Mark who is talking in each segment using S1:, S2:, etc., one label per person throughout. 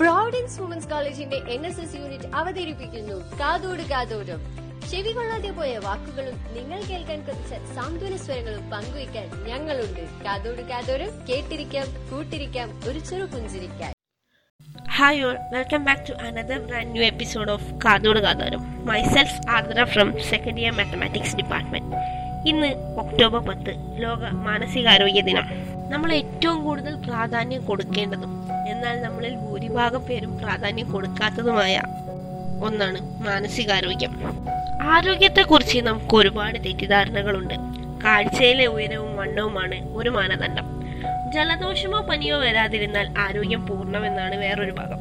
S1: Providence women's കോളേജിന്റെ N S S unit അവതരിപ്പിക്കുന്നു. കാതോട് കാതോടും ചെവി കൊള്ളാതെ പോയ വാക്കുകളും നിങ്ങൾ കേൾക്കാൻ കൊതിച്ച സാന്ത്വന സ്വരങ്ങളും പങ്കുവയ്ക്കാൻ ഞങ്ങളുണ്ട്. കാതോട് കാതോടും കേട്ടിരിക്കാം കൂട്ടിരിക്കാം ഒരു ചെറു പുഞ്ചിരിക്കാൻ.
S2: Hi all welcome back to another brand new episode of കാതോട് കാതോരം. Myself Ardra from second year mathematics department ഇന്ന് ഒക്ടോബർ പത്ത് ലോക മാനസികാരോഗ്യ ദിനം. നമ്മൾ ഏറ്റവും കൂടുതൽ പ്രാധാന്യം കൊടുക്കേണ്ടതും എന്നാൽ നമ്മളിൽ ഭൂരിഭാഗം പേരും പ്രാധാന്യം കൊടുക്കാത്തതുമായ ഒന്നാണ് മാനസികാരോഗ്യം. ആരോഗ്യത്തെക്കുറിച്ച് നമുക്ക് ഒരുപാട് തെറ്റിദ്ധാരണകളുണ്ട്. കാഴ്ചയിലെ ഉയരവും വണ്ണവുമാണ് ഒരു മാനദണ്ഡം. ജലദോഷമോ പനിയോ വരാതിരുന്നാൽ ആരോഗ്യം പൂർണമെന്നാണ് വേറൊരു ഭാഗം.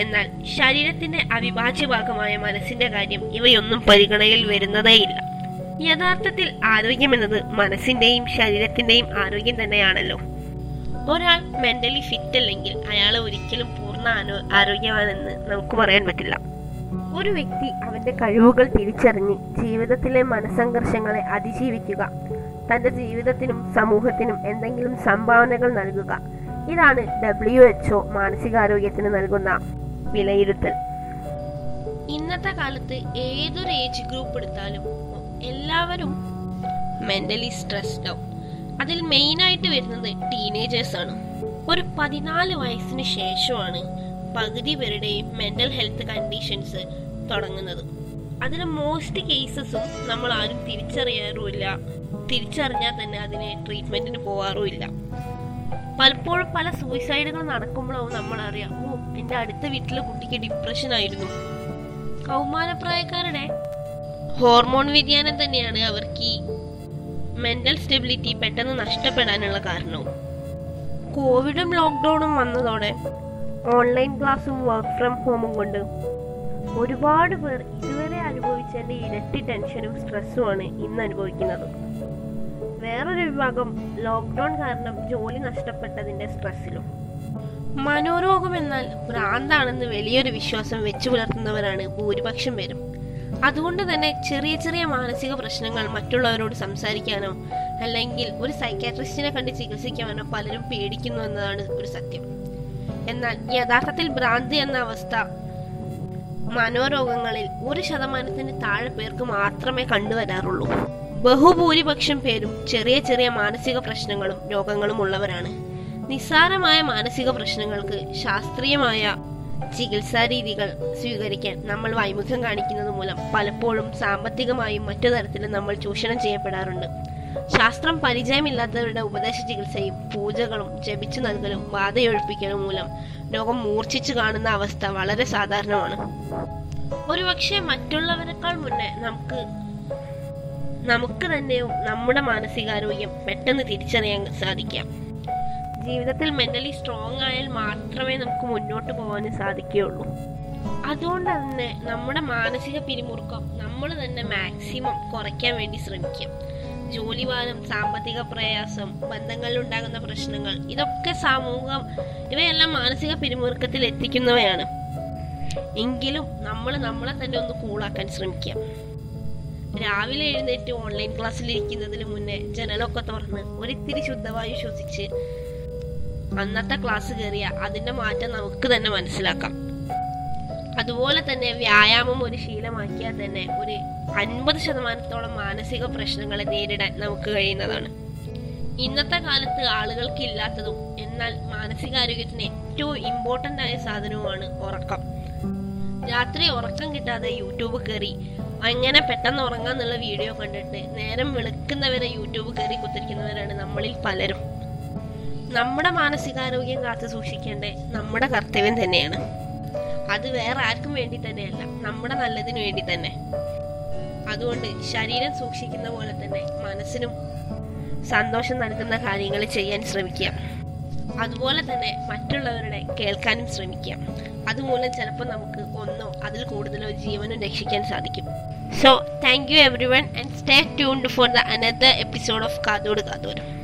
S2: എന്നാൽ ശരീരത്തിന്റെ അവിഭാജ്യ ഭാഗമായ മനസ്സിന്റെ കാര്യം ഇവയൊന്നും പരിഗണനയിൽ വരുന്നതേയില്ല. യഥാർത്ഥത്തിൽ ആരോഗ്യം എന്നത് മനസ്സിന്റെയും ശരീരത്തിന്റെയും ആരോഗ്യം തന്നെയാണല്ലോ. ഒരാൾ മെന്റലി ഫിറ്റ് അല്ലെങ്കിൽ അയാൾ ഒരിക്കലും പൂർണ ആരോഗ്യവാനെന്ന് നമുക്ക് പറയാൻ പറ്റില്ല. ഒരു വ്യക്തി അവന്റെ കഴിവുകൾ തിരിച്ചറിഞ്ഞ് ജീവിതത്തിലെ മനസ്സംഘർഷങ്ങളെ അതിജീവിക്കുക തന്റെ ജീവിതത്തിനും സമൂഹത്തിനും എന്തെങ്കിലും സംഭാവനകൾ നൽകുക. ഇതാണ് ഡബ്ല്യു എച്ച്ഒ മാനസികാരോഗ്യത്തിന് നൽകുന്ന വിലയിരുത്തൽ. ഇന്നത്തെ കാലത്ത് ഏതൊരു ഏജ് ഗ്രൂപ്പ് എടുത്താലും എല്ലാവരും മെന്റലി സ്ട്രെസ്ഡ് ആവും. അതിൽ മെയിൻ ആയിട്ട് വരുന്നത് ടീനേജേഴ്സ് ആണ്. ഒരു പതിനാല് വയസ്സിന് ശേഷമാണ് പകുതി പേരുടെയും മെന്റൽ ഹെൽത്ത് കണ്ടീഷൻസ് തുടങ്ങുന്നത്. അതിന് മോസ്റ്റ് കേസസും നമ്മൾ ആരും തിരിച്ചറിയാറുമില്ല. തിരിച്ചറിഞ്ഞാൽ തന്നെ അതിന് ട്രീറ്റ്മെന്റിന് പോവാറുമില്ല. പലപ്പോഴും പല സൂയിസൈഡുകൾ നടക്കുമ്പോഴാവും നമ്മൾ അറിയാം ഓ എന്റെ അടുത്ത വീട്ടിലെ കുട്ടിക്ക് ഡിപ്രഷൻ ആയിരുന്നു. കൗമാരപ്രായക്കാരുടെ ഹോർമോൺ വ്യതിയാനം തന്നെയാണ് അവർക്ക് ഈ മെന്റൽ സ്റ്റെബിലിറ്റി പെട്ടെന്ന് നഷ്ടപ്പെടാനുള്ള കാരണവും കോവിഡും ലോക്ക്ഡൌണും വന്നതോടെ ഓൺലൈൻ ക്ലാസ്സും വർക്ക് ഫ്രം ഹോമും കൊണ്ട് ഒരുപാട് പേർ ഇതുവരെ അനുഭവിച്ചതിന്റെ ഇരട്ടി ടെൻഷനും സ്ട്രെസ്സുമാണ് ഇന്ന് അനുഭവിക്കുന്നത്. വേറൊരു വിഭാഗം ലോക്ക്ഡൗൺ കാരണം ജോലി നഷ്ടപ്പെട്ടതിന്റെ സ്ട്രെസ്സിലും മനോരോഗം എന്നാൽ ഭ്രാന്താണെന്ന് വലിയൊരു വിശ്വാസം വെച്ചു പുലർത്തുന്നവരാണ് ഭൂരിപക്ഷം പേരും. അതുകൊണ്ട് തന്നെ ചെറിയ ചെറിയ മാനസിക പ്രശ്നങ്ങൾ മറ്റുള്ളവരോട് സംസാരിക്കാനോ അല്ലെങ്കിൽ ഒരു സൈക്കാട്രിസ്റ്റിനെ കണ്ട് ചികിത്സിക്കാനോ പലരും പേടിക്കുന്നു എന്നതാണ് ഒരു സത്യം. എന്നാൽ യഥാർത്ഥത്തിൽ ഭ്രാന്തി എന്ന അവസ്ഥ മനോരോഗങ്ങളിൽ ഒരു ശതമാനത്തിന് താഴെ പേർക്ക് മാത്രമേ കണ്ടുവരാറുള്ളൂ. ബഹുഭൂരിപക്ഷം പേരും ചെറിയ ചെറിയ മാനസിക പ്രശ്നങ്ങളും രോഗങ്ങളും ഉള്ളവരാണ്. നിസ്സാരമായ മാനസിക പ്രശ്നങ്ങൾക്ക് ശാസ്ത്രീയമായ ചികിത്സാ രീതികൾ സ്വീകരിക്കാൻ നമ്മൾ വൈമുഖ്യം കാണിക്കുന്നത് മൂലം പലപ്പോഴും സാമ്പത്തികമായും മറ്റു തരത്തിലും നമ്മൾ ചൂഷണം ചെയ്യപ്പെടാറുണ്ട്. ശാസ്ത്രം പരിചയമില്ലാത്തവരുടെ ഉപദേശ ചികിത്സയും പൂജകളും ജപിച്ചു നൽകലും ബാധയൊഴിപ്പിക്കലും മൂലം രോഗം മൂർച്ഛിച്ചു കാണുന്ന അവസ്ഥ വളരെ സാധാരണമാണ്. ഒരുപക്ഷെ മറ്റുള്ളവരെക്കാൾ മുന്നേ നമുക്ക് നമുക്ക് തന്നെയും നമ്മുടെ മാനസികാരോഗ്യം പെട്ടെന്ന് തിരിച്ചറിയാൻ സാധിക്കാം. ജീവിതത്തിൽ മെന്റലി സ്ട്രോങ് ആയാൽ മാത്രമേ നമുക്ക് മുന്നോട്ട് പോകാൻ സാധിക്കുകയുള്ളൂ. അതുകൊണ്ട് തന്നെ നമ്മുടെ മാനസിക പിരിമുറുക്കം നമ്മൾ തന്നെ മാക്സിമം കുറയ്ക്കാൻ വേണ്ടി ശ്രമിക്കാം. ജോലിഭാരം സാമ്പത്തിക പ്രയാസം ബന്ധങ്ങളിൽ ഉണ്ടാകുന്ന പ്രശ്നങ്ങൾ ഇതൊക്കെ സമൂഹം ഇവയെല്ലാം മാനസിക പിരിമുറുക്കത്തിൽ എത്തിക്കുന്നവയാണ്. എങ്കിലും നമ്മൾ നമ്മളെ തന്നെ ഒന്ന് കൂളാക്കാൻ ശ്രമിക്കാം. രാവിലെ എഴുന്നേറ്റ് ഓൺലൈൻ ക്ലാസ്സിൽ ഇരിക്കുന്നതിന് മുന്നേ ജനലൊക്കെ തുറന്ന് ഒരിത്തിരി ശുദ്ധവായു ശ്വസിച്ച് അന്നത്തെ ക്ലാസ് കയറിയ അതിന്റെ മാറ്റം നമുക്ക് തന്നെ മനസ്സിലാക്കാം. അതുപോലെ തന്നെ വ്യായാമം ഒരു ശീലമാക്കിയാൽ തന്നെ ഒരു അൻപത് ശതമാനത്തോളം മാനസിക പ്രശ്നങ്ങളെ നേരിടാൻ നമുക്ക് കഴിയുന്നതാണ്. ഇന്നത്തെ കാലത്ത് ആളുകൾക്ക് ഇല്ലാത്തതും എന്നാൽ മാനസികാരോഗ്യത്തിന് ഏറ്റവും ഇമ്പോർട്ടന്റ് ആയ സാധനവുമാണ് ഉറക്കം. രാത്രി ഉറക്കം കിട്ടാതെ യൂട്യൂബ് കയറി അങ്ങനെ പെട്ടെന്ന് ഉറങ്ങാന്നുള്ള വീഡിയോ കണ്ടിട്ട് നേരം വെളുക്കുന്നവരെ യൂട്യൂബ് കയറി കുത്തിരിക്കുന്നവരാണ് നമ്മളിൽ പലരും. നമ്മുടെ മാനസികാരോഗ്യം കാത്തു സൂക്ഷിക്കേണ്ടത് നമ്മുടെ കർത്തവ്യം തന്നെയാണ്. അത് വേറെ ആർക്കും വേണ്ടി തന്നെയല്ല നമ്മുടെ നല്ലതിനു വേണ്ടി തന്നെ. അതുകൊണ്ട് ശരീരം സൂക്ഷിക്കുന്ന പോലെ തന്നെ മനസ്സിനും സന്തോഷം നൽകുന്ന കാര്യങ്ങൾ ചെയ്യാൻ ശ്രമിക്കുക അതുപോലെ തന്നെ മറ്റുള്ളവരുടെ കേൾക്കാനും ശ്രമിക്കാം. അതുമൂലം ചിലപ്പോൾ നമുക്ക് ഒന്നോ അതിൽ കൂടുതലോ ജീവനും രക്ഷിക്കാൻ സാധിക്കും. So thank you everyone and stay tuned for the another episode of കാതോട് കാതോരം.